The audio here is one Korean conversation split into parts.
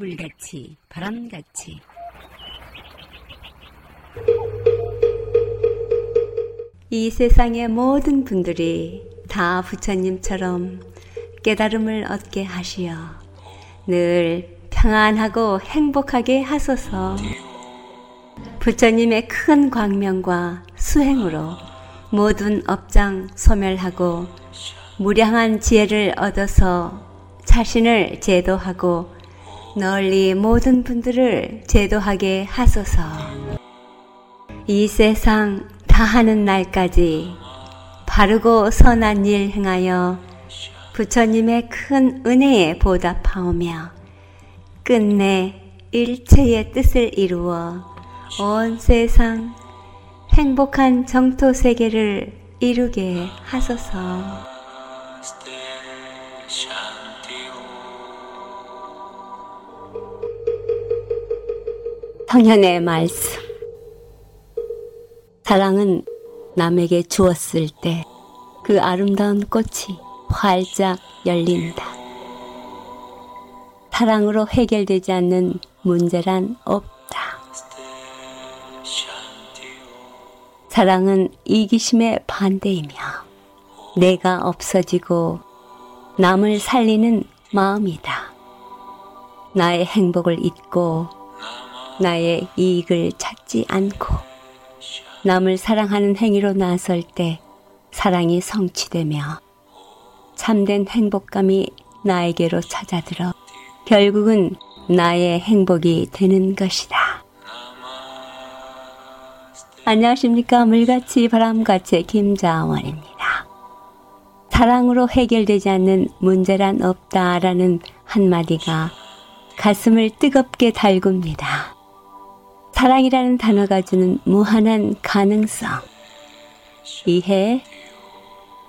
물같이 바람같이. 이 세상의 모든 분들이 다 부처님처럼 깨달음을 얻게 하시어 늘 평안하고 행복하게 하소서. 부처님의 큰 광명과 수행으로 모든 업장 소멸하고 무량한 지혜를 얻어서 자신을 제도하고 널리 모든 분들을 제도하게 하소서. 이 세상 다하는 날까지 바르고 선한 일 행하여 부처님의 큰 은혜에 보답하오며 끝내 일체의 뜻을 이루어 온 세상 행복한 정토 세계를 이루게 하소서. 성현의 말씀. 사랑은 남에게 주었을 때 그 아름다운 꽃이 활짝 열린다. 사랑으로 해결되지 않는 문제란 없다. 사랑은 이기심의 반대이며 내가 없어지고 남을 살리는 마음이다. 나의 행복을 잊고 나의 이익을 찾지 않고 남을 사랑하는 행위로 나설 때 사랑이 성취되며 참된 행복감이 나에게로 찾아들어 결국은 나의 행복이 되는 것이다. 안녕하십니까. 물같이 바람같이 김자원입니다. 사랑으로 해결되지 않는 문제란 없다라는 한마디가 가슴을 뜨겁게 달굽니다. 사랑이라는 단어가 주는 무한한 가능성, 이해,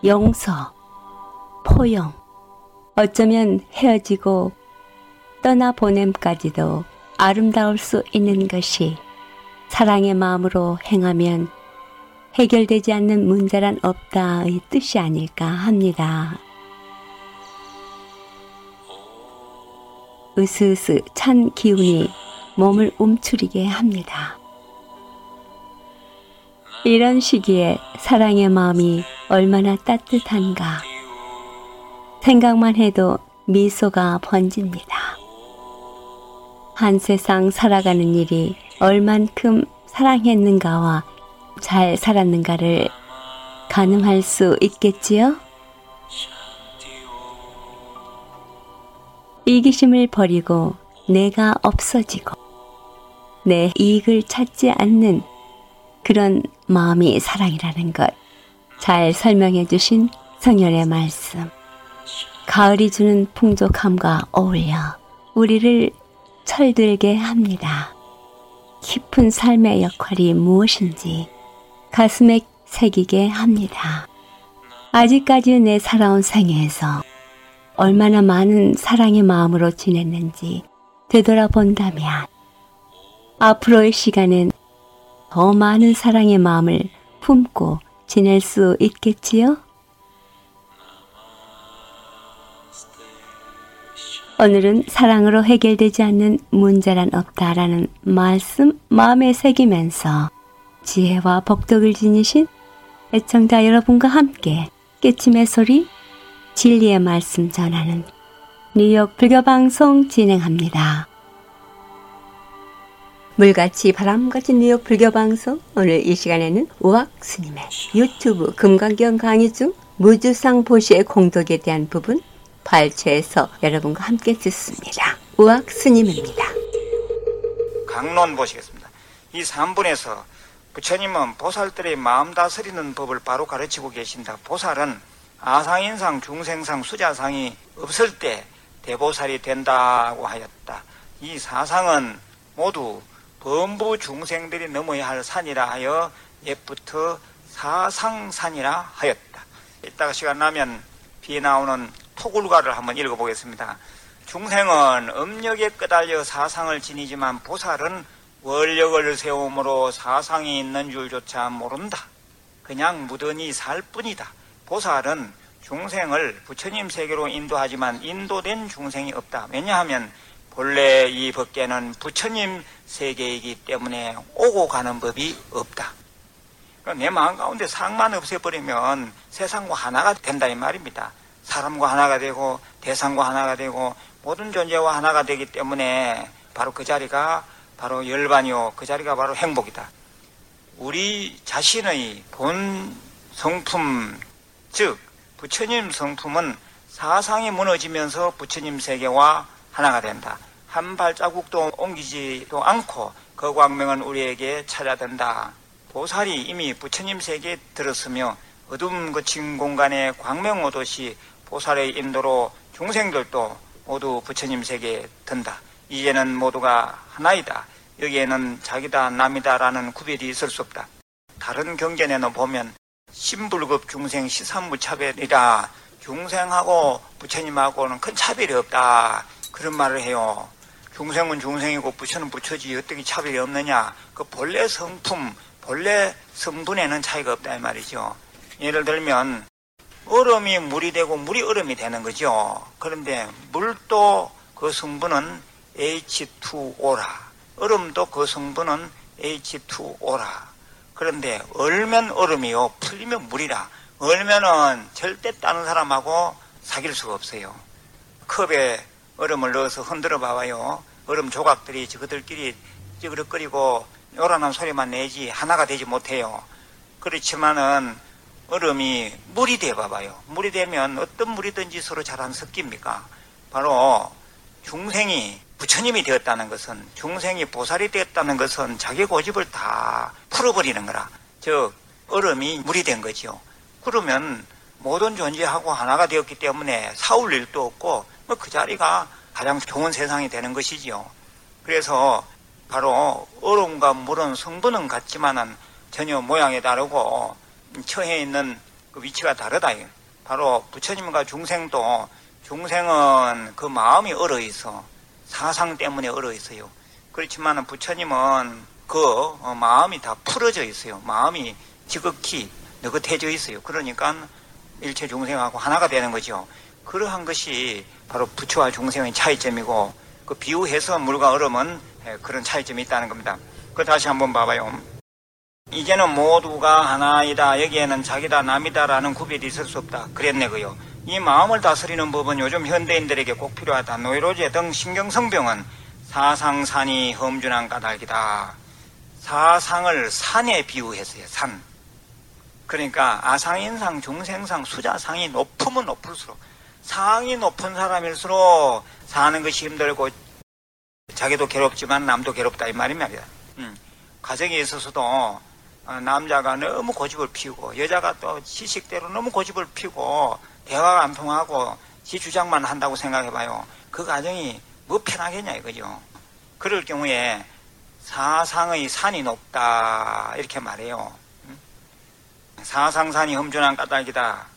용서, 포용, 어쩌면 헤어지고 떠나보냄까지도 아름다울 수 있는 것이 사랑의 마음으로 행하면 해결되지 않는 문제란 없다의 뜻이 아닐까 합니다. 으스으스 찬 기운이 몸을 움츠리게 합니다. 이런 시기에 사랑의 마음이 얼마나 따뜻한가. 생각만 해도 미소가 번집니다. 한 세상 살아가는 일이 얼만큼 사랑했는가와 잘 살았는가를 가늠할 수 있겠지요? 이기심을 버리고 내가 없어지고 내 이익을 찾지 않는 그런 마음이 사랑이라는 것 잘 설명해 주신 성열의 말씀. 가을이 주는 풍족함과 어울려 우리를 철들게 합니다. 깊은 삶의 역할이 무엇인지 가슴에 새기게 합니다. 아직까지 내 살아온 생애에서 얼마나 많은 사랑의 마음으로 지냈는지 되돌아본다면 앞으로의 시간엔 더 많은 사랑의 마음을 품고 지낼 수 있겠지요? 오늘은 사랑으로 해결되지 않는 문제란 없다라는 말씀 마음에 새기면서 지혜와 복덕을 지니신 애청자 여러분과 함께 깨침의 소리 진리의 말씀 전하는 뉴욕 불교방송 진행합니다. 물같이 바람같이 뉴욕 불교방송 오늘 이 시간에는 우악 스님의 유튜브 금강경 강의 중 무주상 보시의 공덕에 대한 부분 발췌해서 여러분과 함께 듣습니다. 우악 스님입니다. 강론 보시겠습니다. 이 3분에서 부처님은 보살들의 마음 다스리는 법을 바로 가르치고 계신다. 보살은 아상인상, 중생상, 수자상이 없을 때 대보살이 된다고 하였다. 이 사상은 모두 범부 중생들이 넘어야 할 산이라 하여 옛부터 사상산이라 하였다. 이따가 시간 나면 비 나오는 토굴가를 한번 읽어보겠습니다. 중생은 음력에 끄달려 사상을 지니지만 보살은 원력을 세움으로 사상이 있는 줄조차 모른다. 그냥 무던히 살 뿐이다. 보살은 중생을 부처님 세계로 인도하지만 인도된 중생이 없다. 왜냐하면 본래 이 법계는 부처님 세계이기 때문에 오고 가는 법이 없다. 그러니까 내 마음 가운데 상만 없애버리면 세상과 하나가 된다 이 말입니다. 사람과 하나가 되고 대상과 하나가 되고 모든 존재와 하나가 되기 때문에 바로 그 자리가 바로 열반이요 그 자리가 바로 행복이다. 우리 자신의 본 성품 즉 부처님 성품은 사상이 무너지면서 부처님 세계와 하나가 된다. 한 발자국도 옮기지도 않고 그 광명은 우리에게 찾아든다. 보살이 이미 부처님 세계에 들었으며 어둠 거친 공간에 광명 오듯이 보살의 인도로 중생들도 모두 부처님 세계에 든다. 이제는 모두가 하나이다. 여기에는 자기다 남이다라는 구별이 있을 수 없다. 다른 경전에는 보면 신불급 중생 시산무차별이라 중생하고 부처님하고는 큰 차별이 없다. 그런 말을 해요. 중생은 중생이고 부처는 부처지 어떻게 차별이 없느냐. 그 본래 성품, 본래 성분에는 차이가 없다 이 말이죠. 예를 들면 얼음이 물이 되고 물이 얼음이 되는 거죠. 그런데 물도 그 성분은 H2O라. 얼음도 그 성분은 H2O라. 그런데 얼면 얼음이요. 풀리면 물이라. 얼면은 절대 다른 사람하고 사귈 수가 없어요. 컵에 얼음을 넣어서 흔들어 봐봐요. 얼음 조각들이 저들끼리 찌그러끓이고 요란한 소리만 내지 하나가 되지 못해요. 그렇지만은 얼음이 물이 돼 봐봐요. 물이 되면 어떤 물이든지 서로 잘 안 섞입니까? 바로 중생이 부처님이 되었다는 것은 중생이 보살이 되었다는 것은 자기 고집을 다 풀어버리는 거라. 즉 얼음이 물이 된 거지요. 그러면 모든 존재하고 하나가 되었기 때문에 사울 일도 없고 뭐 그 자리가 가장 좋은 세상이 되는 것이지요. 그래서 바로 얼음과 물은 성분은 같지만은 전혀 모양이 다르고 처해 있는 그 위치가 다르다. 바로 부처님과 중생도 중생은 그 마음이 얼어 있어 사상 때문에 얼어 있어요. 그렇지만 부처님은 그 어, 마음이 다 풀어져 있어요. 마음이 지극히 느긋해져 있어요. 그러니까 일체 중생하고 하나가 되는 거죠. 그러한 것이 바로 부처와 중생의 차이점이고 그 비유해서 물과 얼음은 예, 그런 차이점이 있다는 겁니다. 그 다시 한번 봐봐요. 이제는 모두가 하나이다. 여기에는 자기다 남이다라는 구별이 있을 수 없다. 그랬네 그요. 이 마음을 다스리는 법은 요즘 현대인들에게 꼭 필요하다. 노이로제 등 신경성병은 사상산이 험준한 까닭이다. 사상을 산에 비유했어요. 산. 그러니까 아상인상, 중생상, 수자상이 높으면 높을수록 상이 높은 사람일수록 사는 것이 힘들고 자기도 괴롭지만 남도 괴롭다 이 말이 말이야. 음. 가정에 있어서도 어, 남자가 너무 고집을 피우고 여자가 또 지식대로 너무 고집을 피우고 대화가 안 통하고 지 주장만 한다고 생각해봐요. 그 가정이 뭐 편하겠냐 이거죠. 그럴 경우에 사상의 산이 높다 이렇게 말해요. 음? 사상산이 험준한 까닭이다.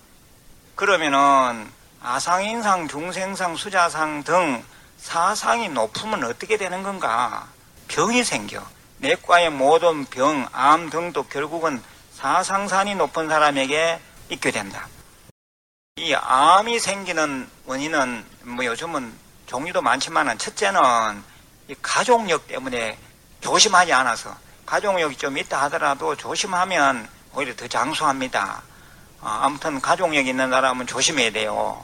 그러면은 아상인상, 중생상, 수자상 등 사상이 높으면 어떻게 되는 건가? 병이 생겨. 내과의 모든 병, 암 등도 결국은 사상산이 높은 사람에게 있게 된다. 이 암이 생기는 원인은 뭐 요즘은 종류도 많지만은 첫째는 이 가족력 때문에 조심하지 않아서 가족력이 좀 있다 하더라도 조심하면 오히려 더 장수합니다. 어, 아무튼 가족력 있는 사람은 조심해야 돼요.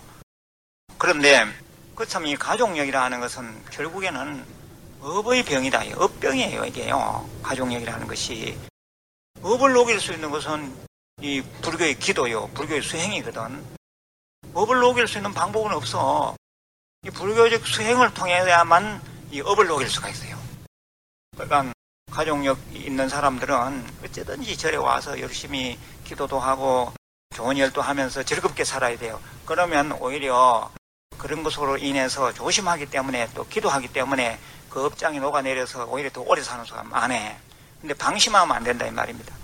그런데 그렇다면 이 가족력이라 하는 것은 결국에는 업의 병이다. 업병이에요, 이게요. 가족력이라는 것이. 업을 녹일 수 있는 것은 이 불교의 기도요, 불교의 수행이거든. 업을 녹일 수 있는 방법은 없어. 이 불교적 수행을 통해야만 이 업을 녹일 수가 있어요. 그러니까 가족력 있는 사람들은 어쨌든지 절에 와서 열심히 기도도 하고 좋은 일도 하면서 즐겁게 살아야 돼요. 그러면 오히려 그런 것으로 인해서 조심하기 때문에 또 기도하기 때문에 그 업장이 녹아내려서 오히려 더 오래 사는 수가 많아. 근데 방심하면 안 된다 이 말입니다.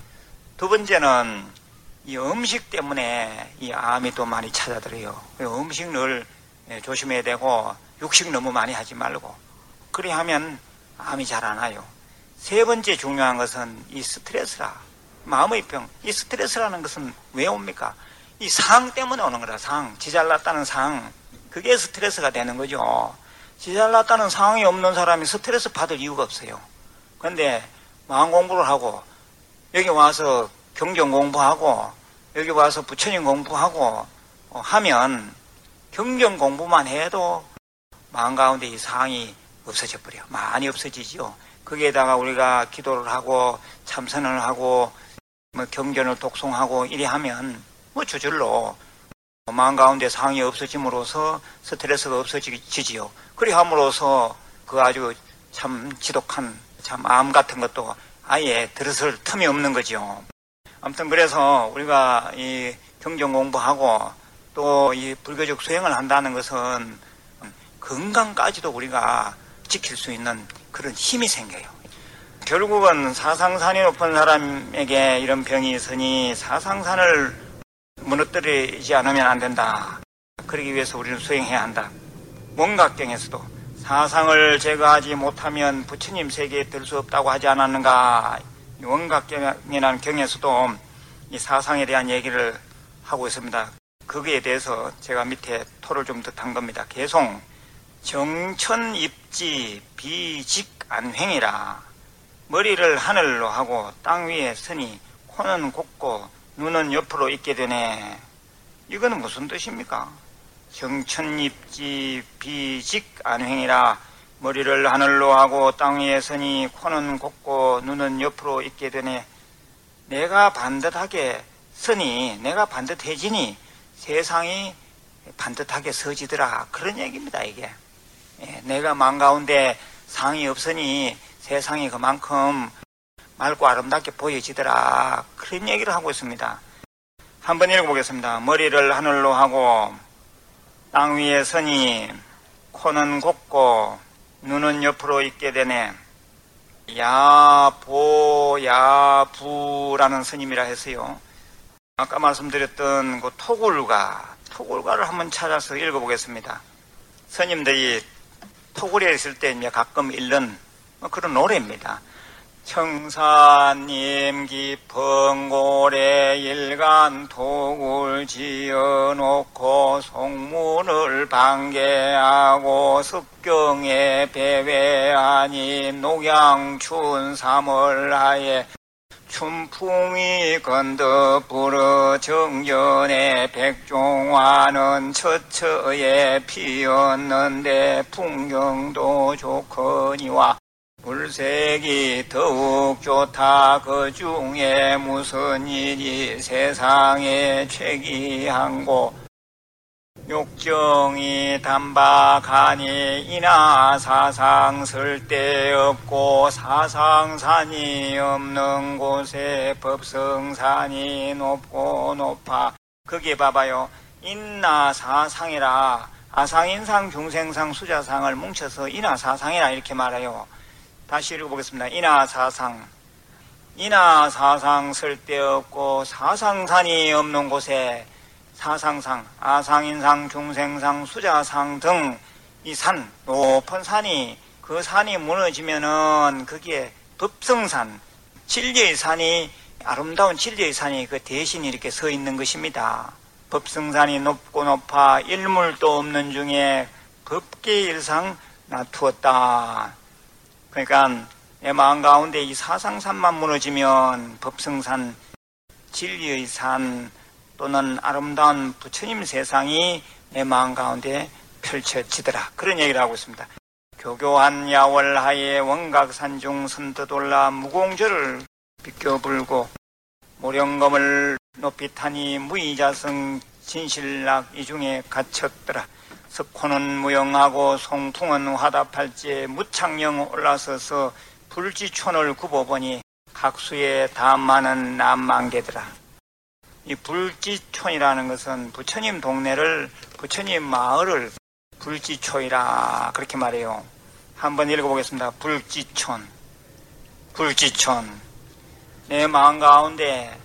두 번째는 이 음식 때문에 이 암이 또 많이 찾아들어요. 음식을 예, 조심해야 되고 육식 너무 많이 하지 말고 그래 하면 암이 잘 안 와요. 세 번째 중요한 것은 이 스트레스라 마음의 병. 이 스트레스라는 것은 왜 옵니까? 이 상 때문에 오는 거라 상. 지잘났다는 상. 그게 스트레스가 되는 거죠. 지 잘났다는 상황이 없는 사람이 스트레스 받을 이유가 없어요. 근데 마음 공부를 하고 여기 와서 경전 공부하고 여기 와서 부처님 공부하고 어, 하면 경전 공부만 해도 마음 가운데 이 상황이 없어져 버려. 많이 없어지죠. 거기에다가 우리가 기도를 하고 참선을 하고 뭐 경전을 독송하고 이래 하면 뭐 저절로 마음 가운데 상황이 없어짐으로써 스트레스가 없어지지요. 그리 함으로써 그 아주 참 지독한 참 암 같은 것도 아예 들어설 틈이 없는 거죠. 아무튼 그래서 우리가 이 경전 공부하고 또 이 불교적 수행을 한다는 것은 건강까지도 우리가 지킬 수 있는 그런 힘이 생겨요. 결국은 사상산이 높은 사람에게 이런 병이 있으니 사상산을 무너뜨리지 않으면 안 된다. 그러기 위해서 우리는 수행해야 한다. 원각경에서도 사상을 제거하지 못하면 부처님 세계에 들 수 없다고 하지 않았는가. 원각경이라는 경에서도 이 사상에 대한 얘기를 하고 있습니다. 거기에 대해서 제가 밑에 토를 좀더한 겁니다. 계속 정천입지 비직안횡이라 머리를 하늘로 하고 땅 위에 서니 코는 곱고 눈은 옆으로 있게 되네. 이거는 무슨 뜻입니까? 정천입지 비직 안횡이라 머리를 하늘로 하고 땅 위에 서니 코는 곱고 눈은 옆으로 있게 되네. 내가 반듯하게 서니 내가 반듯해지니 세상이 반듯하게 서지더라. 그런 얘기입니다, 이게. 예, 내가 만 가운데 상이 없으니 세상이 그만큼 맑고 아름답게 보여지더라. 그런 얘기를 하고 있습니다. 한번 읽어보겠습니다. 머리를 하늘로 하고 땅 위에 서니 코는 곱고 눈은 옆으로 있게 되네. 야보 야부라는 스님이라 했어요. 아까 말씀드렸던 그 토굴가 토굴가를 한번 찾아서 읽어보겠습니다. 스님들이 토굴에 있을 때 가끔 읽는 그런 노래입니다. 청산님 깊은 고래 일간 토굴 지어놓고 송문을 방개하고 습경에 배회하니 녹양춘 삼월하에 춘풍이 건더 불어 정전에 백종화는 처처에 피었는데 풍경도 좋거니와 불색이 더욱 좋다. 그 중에 무슨 일이 세상에 최기한고? 욕정이 단박하니 이나 사상 쓸데없고 사상산이 없는 곳에 법성산이 높고 높아. 거기에 봐봐요. 인나 사상이라. 아상인상 중생상 수자상을 뭉쳐서 인나 사상이라 이렇게 말해요 다시 읽어보겠습니다 인나 사상 인나 사상 쓸데없고 사상산이 없는 곳에 사상상, 아상인상, 중생상, 수자상 등 이 산, 높은 산이 그 산이 무너지면은 거기에 법성산, 진리의 산이 아름다운 진리의 산이 그 대신 이렇게 서 있는 것입니다. 법성산이 높고 높아 일물도 없는 중에 법계 일상 놔두었다. 그러니까 내 마음 가운데 이 사상산만 무너지면 법성산, 진리의 산, 또는 아름다운 부처님 세상이 내 마음 가운데 펼쳐지더라. 그런 얘기를 하고 있습니다. 교교한 야월하에 원각산 중 선뜻올라 무공절을 비껴 불고 모령검을 높이 타니 무의자성 진실락 이중에 갇혔더라. 석호는 무영하고 송풍은 화답할지 무창령 올라서서 불지촌을 굽어보니 각수에 담많은 남만개더라. 이 불지촌이라는 것은 부처님 동네를 부처님 마을을 불지초이라 그렇게 말해요. 한번 읽어보겠습니다. 불지촌, 불지촌. 내 마음 가운데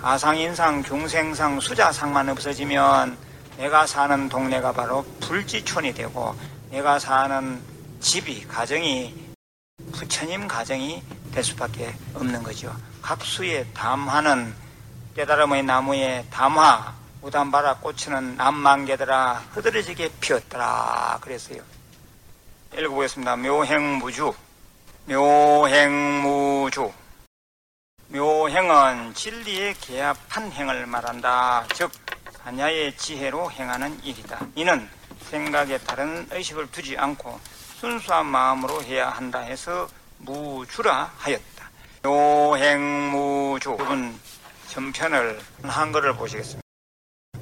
아상인상, 중생상, 수자상만 없어지면 내가 사는 동네가 바로 불지촌이 되고 내가 사는 집이 가정이 부처님 가정이 될 수밖에 없는 거죠. 각수에 담하는 깨달음의 나무에 담화 우담바라 꽂히는 남만개들아 흐드러지게 피었더라 그랬어요. 읽어보겠습니다. 묘행무주. 묘행무주. 묘행은 진리에 개합한 행을 말한다. 즉, 반야의 지혜로 행하는 일이다. 이는 생각에 다른 의식을 두지 않고 순수한 마음으로 해야 한다 해서 무주라 하였다. 묘행무주 부분 전편을 한글을 보시겠습니다.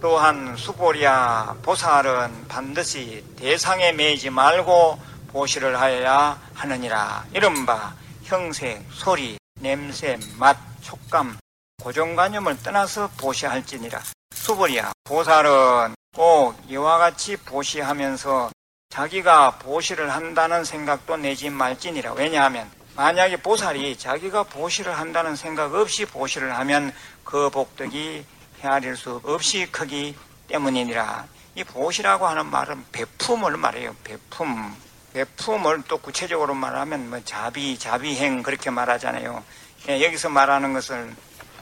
또한 수보리야 보살은 반드시 대상에 매이지 말고 보시를 하여야 하느니라. 이른바 형색, 소리, 냄새, 맛, 촉감, 고정관념을 떠나서 보시할지니라. 수보리야 보살은 꼭 이와 같이 보시하면서 자기가 보시를 한다는 생각도 내지 말지니라. 왜냐하면 만약에 보살이 자기가 보시를 한다는 생각 없이 보시를 하면 그 복덕이 헤아릴 수 없이 크기 때문이니라. 이 보시라고 하는 말은 배품을 말해요. 배품. 배품을 또 구체적으로 말하면 뭐 자비, 자비행 그렇게 말하잖아요. 예, 여기서 말하는 것을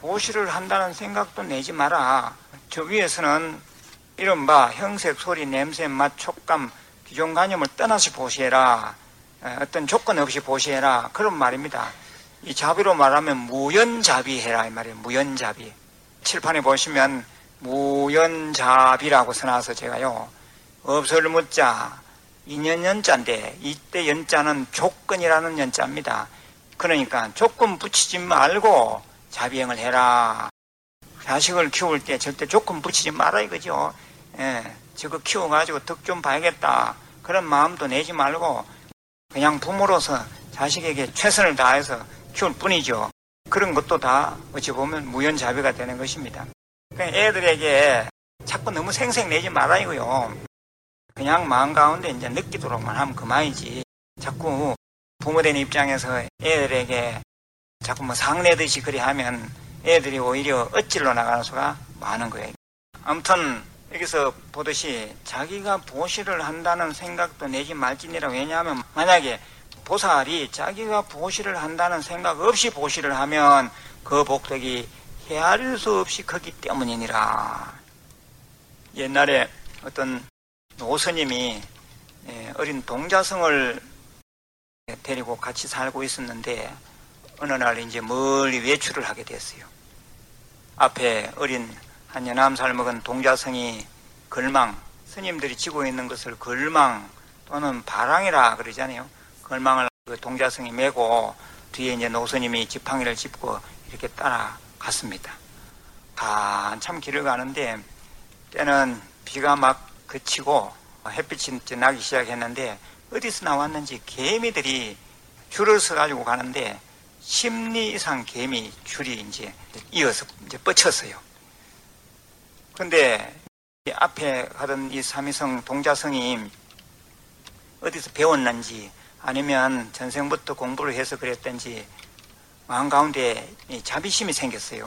보시를 한다는 생각도 내지 마라. 저 위에서는 이른바 형색, 소리, 냄새, 맛, 촉감, 기존 관념을 떠나서 보시해라. 예, 어떤 조건 없이 보시해라. 그런 말입니다. 이 자비로 말하면 무연자비해라. 이 말이에요. 무연자비. 칠판에 보시면 무연자비라고 써놔서 제가요. 없을 묻자 인연 연자인데 이때 연자는 조건이라는 연자입니다. 그러니까 조건 붙이지 말고 자비행을 해라. 자식을 키울 때 절대 조건 붙이지 마라 이거죠. 예, 저거 키워가지고 덕 좀 봐야겠다. 그런 마음도 내지 말고 그냥 부모로서 자식에게 최선을 다해서 키울 뿐이죠. 그런 것도 다 어찌 보면 무연자비가 되는 것입니다. 그러니까 애들에게 자꾸 너무 생색 내지 말아 이거요. 그냥 마음 가운데 이제 느끼도록만 하면 그만이지. 자꾸 부모된 입장에서 애들에게 자꾸 뭐 상내듯이 그리 하면 애들이 오히려 엇질러 나가는 수가 많은 거예요. 아무튼 여기서 보듯이 자기가 보시를 한다는 생각도 내지 말지니라 왜냐하면 만약에 보살이 자기가 보시를 한다는 생각 없이 보시를 하면 그 복덕이 헤아릴 수 없이 크기 때문이니라. 옛날에 어떤 노스님이 예, 어린 동자성을 데리고 같이 살고 있었는데 어느 날 이제 멀리 외출을 하게 됐어요. 앞에 어린 한 연암살 먹은 동자성이 걸망, 스님들이 지고 있는 것을 걸망 또는 바랑이라 그러잖아요. 걸망을 그 동자성이 메고 뒤에 이제 노스님이 지팡이를 짚고 이렇게 따라갔습니다. 한참 길을 가는데 때는 비가 막 그치고 햇빛이 나기 시작했는데 어디서 나왔는지 개미들이 줄을 서가지고 가는데 10리 이상 개미 줄이 이제 이어서 이제 뻗쳤어요. 근데 앞에 가던 이 삼위성 동자성이 어디서 배웠는지 아니면 전생부터 공부를 해서 그랬던지 마음 가운데 자비심이 생겼어요.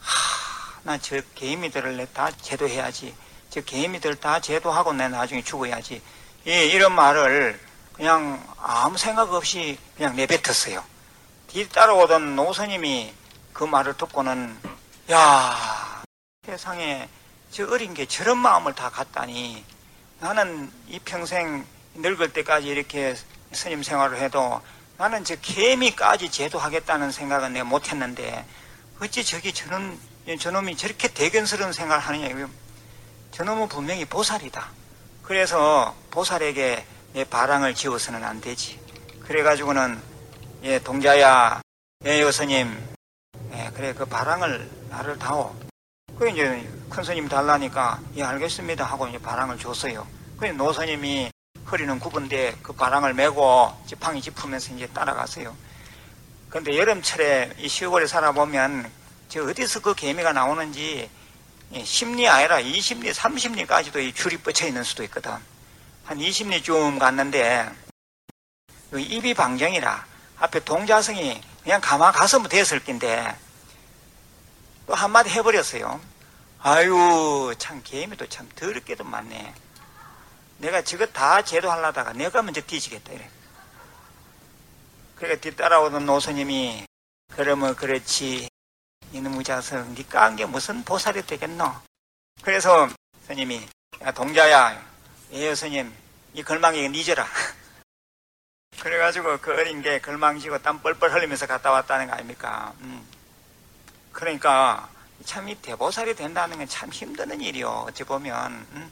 하, 나 저 개미들을 다 제도해야지. 저 개미들 다 제도하고 내 나중에 죽어야지. 예, 이런 말을 그냥 아무 생각 없이 그냥 내뱉었어요. 뒤 따라오던 노선님이 그 말을 듣고는 야 세상에 저 어린 게 저런 마음을 다 갖다니 나는 이 평생 늙을 때까지 이렇게 스님 생활을 해도 나는 저 개미까지 제도하겠다는 생각은 내가 못했는데 어찌 저기 저런 저놈이 저렇게 대견스러운 생각을 하느냐 저놈은 분명히 보살이다. 그래서 보살에게 내 바랑을 지어서는 안 되지. 그래가지고는 예 동자야 예 여스님 예 그래 그 바랑을 나를 다오. 그 이제 큰 스님 달라니까 예 알겠습니다 하고 이제 바랑을 줬어요. 그 노스님이 허리는 굽은데 그 바랑을 메고 지팡이 짚으면서 이제 따라갔어요. 근데 여름철에 이 시골에 살아보면 저 어디서 그 개미가 나오는지 10리 아니라 20리, 30리까지도 이 줄이 뻗쳐 있는 수도 있거든. 한 20리쯤 갔는데 입이 방정이라 앞에 동자성이 그냥 가만 가서면 됐을 낀데 또 한마디 해버렸어요. 아유 참 개미도 참 더럽게도 많네. 내가 저거 다 제도하려다가 내가 먼저 뒤지겠다 이래. 그러니까 뒤따라오던 노선님이 그러면 그렇지 이놈의 니까 한게 무슨 보살이 되겠노? 그래서 스님이 야 동자야 예 스님 이 걸망에 잊어라 그래가지고 그 어린 게 걸망지고 땀 뻘뻘 흘리면서 갔다 왔다는 거 아닙니까? 음. 그러니까 참 이 대보살이 된다는 건 참 힘드는 일이요. 어찌 보면 음.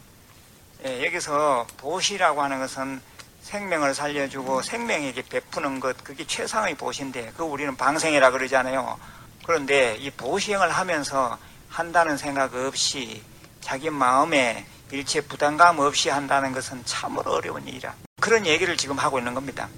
예, 여기서 보시라고 하는 것은 생명을 살려주고 생명에게 베푸는 것 그게 최상의 보시인데 그 우리는 방생이라 그러잖아요. 그런데 이 보시행을 하면서 한다는 생각 없이 자기 마음에 일체 부담감 없이 한다는 것은 참으로 어려운 일이라. 그런 얘기를 지금 하고 있는 겁니다.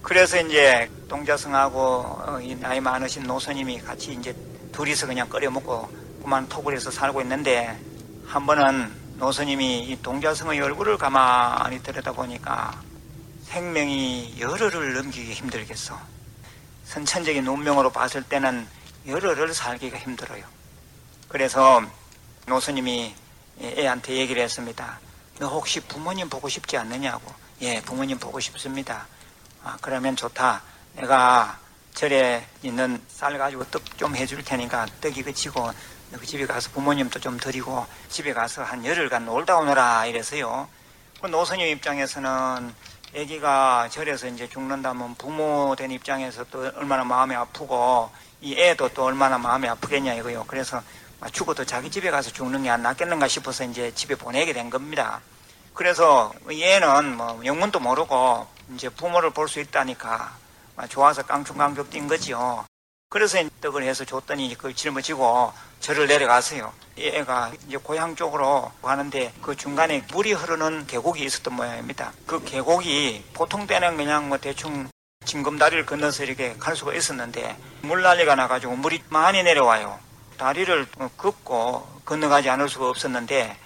그래서 이제 동자승하고 어, 이 나이 많으신 노선님이 같이 이제 둘이서 그냥 끓여 먹고 그만 토굴에서 살고 있는데 한 번은 노선님이 이 동자승의 얼굴을 가만히 들여다보니까 생명이 열흘을 넘기기 힘들겠어. 선천적인 운명으로 봤을 때는 열흘을 살기가 힘들어요. 그래서 노선님이 애한테 얘기를 했습니다. 너 혹시 부모님 보고 싶지 않느냐고. 예, 부모님 보고 싶습니다. 아, 그러면 좋다. 내가 절에 있는 쌀 가지고 떡 좀 해줄 테니까 떡이 그치고 그 집에 가서 부모님도 좀 드리고 집에 가서 한 열흘간 놀다 오너라 이래서요. 그 노선님 입장에서는 아기가 절에서 이제 죽는다면 부모 된 입장에서 또 얼마나 마음이 아프고 이 애도 또 얼마나 마음이 아프겠냐 이거요. 그래서 죽어도 자기 집에 가서 죽는 게 안 낫겠는가 싶어서 이제 집에 보내게 된 겁니다. 그래서 얘는 뭐 영문도 모르고 이제 부모를 볼 수 있다니까 좋아서 깡충깡충 뛴 거지요. 그래서 떡을 해서 줬더니 그걸 짊어지고 절을 내려가세요. 얘가 이제 고향 쪽으로 가는데 그 중간에 물이 흐르는 계곡이 있었던 모양입니다. 그 계곡이 보통 때는 그냥 뭐 대충 징검다리를 건너서 이렇게 갈 수가 있었는데 물난리가 나가지고 물이 많이 내려와요. 다리를 긋고 건너가지 않을 수가 없었는데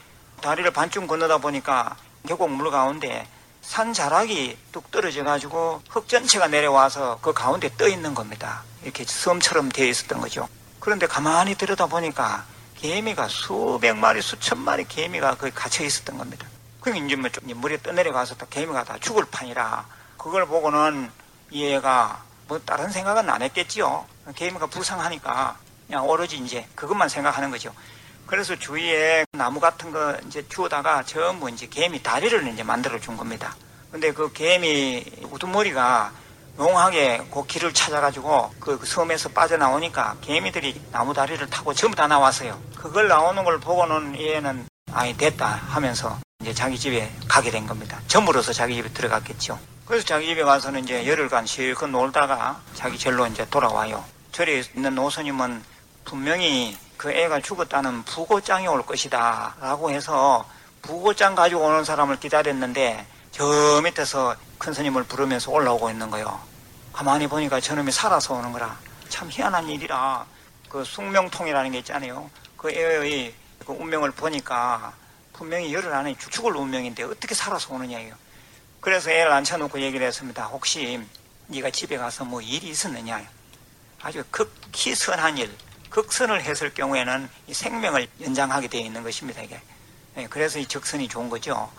다리를 반쯤 건너다 보니까 계곡 물 가운데 산 자락이 뚝 떨어져 가지고 흙 전체가 내려와서 그 가운데 떠 있는 겁니다. 이렇게 섬처럼 되어 있었던 거죠. 그런데 가만히 들여다 보니까 개미가 수백 마리, 수천 마리 개미가 거기 갇혀 있었던 겁니다. 그럼 이제 뭐 물에 떠내려가서 또 개미가 다 죽을 판이라 그걸 보고는 이 애가 뭐 다른 생각은 안 했겠지요. 개미가 불쌍하니까 그냥 오로지 이제 그것만 생각하는 거죠. 그래서 주위에 나무 같은 거 이제 주워다가 전부 이제 개미 다리를 이제 만들어 준 겁니다. 근데 그 개미 우두머리가 용하게 그 길을 찾아가지고 그 섬에서 빠져나오니까 개미들이 나무 다리를 타고 전부 다 나왔어요. 그걸 나오는 걸 보고는 얘는 아이 됐다 하면서 이제 자기 집에 가게 된 겁니다. 전부로서 자기 집에 들어갔겠죠. 그래서 자기 집에 가서는 이제 열흘간 실컷 놀다가 자기 절로 이제 돌아와요. 절에 있는 노선님은 분명히 그 애가 죽었다는 부고장이 올 것이다 라고 해서 부고장 가지고 오는 사람을 기다렸는데 저 밑에서 큰 스님을 부르면서 올라오고 있는 거요. 가만히 보니까 저놈이 살아서 오는 거라. 참 희한한 일이라. 그 숙명통이라는 게 있잖아요. 그 애의 그 운명을 보니까 분명히 열흘 안에 죽을 운명인데 어떻게 살아서 오느냐요. 그래서 애를 앉혀놓고 얘기를 했습니다. 혹시 네가 집에 가서 뭐 일이 있었느냐. 아주 극히 선한 일, 극선을 했을 경우에는 이 생명을 연장하게 되어 있는 것입니다. 이게. 네, 그래서 이 적선이 좋은 거죠.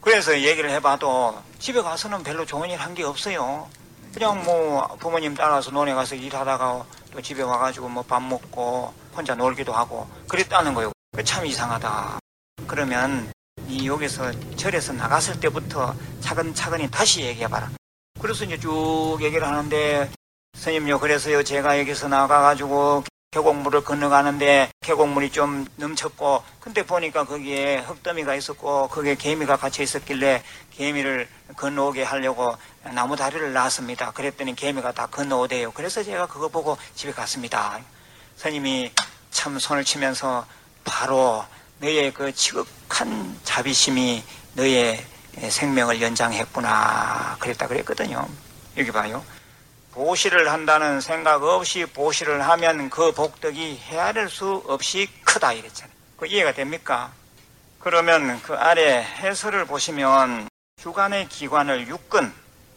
그래서 얘기를 해봐도 집에 가서는 별로 좋은 일 한 게 없어요. 그냥 뭐 부모님 따라서 논에 가서 일하다가 또 집에 와가지고 뭐 밥 먹고 혼자 놀기도 하고 그랬다는 거예요. 참 이상하다. 그러면 이 여기서 절에서 나갔을 때부터 차근차근히 다시 얘기해봐라. 그래서 이제 쭉 얘기를 하는데 스님요 그래서요 제가 여기서 나가가지고 계곡물을 건너가는데 계곡물이 좀 넘쳤고 근데 보니까 거기에 흙더미가 있었고 거기에 개미가 갇혀 있었길래 개미를 건너오게 하려고 나무 다리를 놨습니다. 그랬더니 개미가 다 건너오대요. 그래서 제가 그거 보고 집에 갔습니다. 스님이 참 손을 치면서 바로 너의 그 지극한 자비심이 너의 생명을 연장했구나 그랬다 그랬거든요. 여기 봐요. 보시를 한다는 생각 없이 보시를 하면 그 복덕이 헤아릴 수 없이 크다 이랬잖아요. 그 이해가 됩니까? 그러면 그 아래 해설을 보시면 주관의 기관을 육근,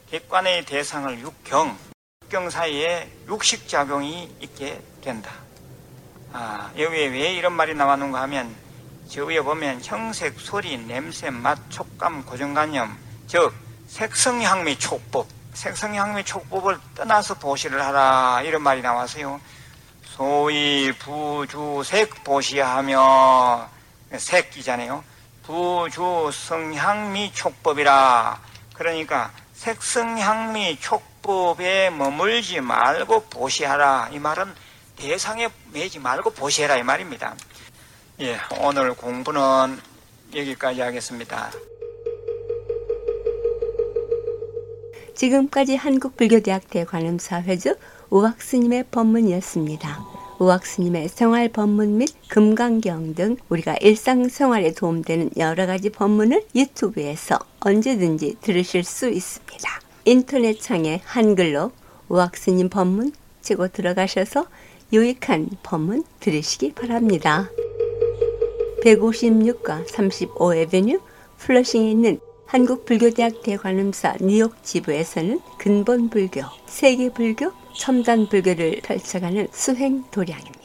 객관의 대상을 육경, 육경 사이에 육식작용이 있게 된다. 아, 여기에 왜 이런 말이 나왔는가 하면 저 위에 보면 형색, 소리, 냄새, 맛, 촉감, 고정관념, 즉 색성향미 촉법 색성향미 촉법을 떠나서 보시를 하라 이런 말이 나와서요. 소위 부주색 보시하며 색이잖아요. 부주성향미 촉법이라 그러니까 색성향미 촉법에 머물지 말고 보시하라. 이 말은 대상에 매지 말고 보시해라 이 말입니다. 예, 오늘 공부는 여기까지 하겠습니다. 지금까지 한국불교대학대 관음사 회주 우학스님의 법문이었습니다. 우학스님의 생활 법문 및 금강경 등 우리가 일상생활에 도움되는 여러 가지 법문을 유튜브에서 언제든지 들으실 수 있습니다. 인터넷 창에 한글로 우학스님 법문 치고 들어가셔서 유익한 법문 들으시기 바랍니다. 156과 35 에베뉴 플러싱에 있는 한국불교대학 대관음사 뉴욕 지부에서는 근본 불교, 세계 불교, 첨단 불교를 펼쳐가는 수행 도량입니다.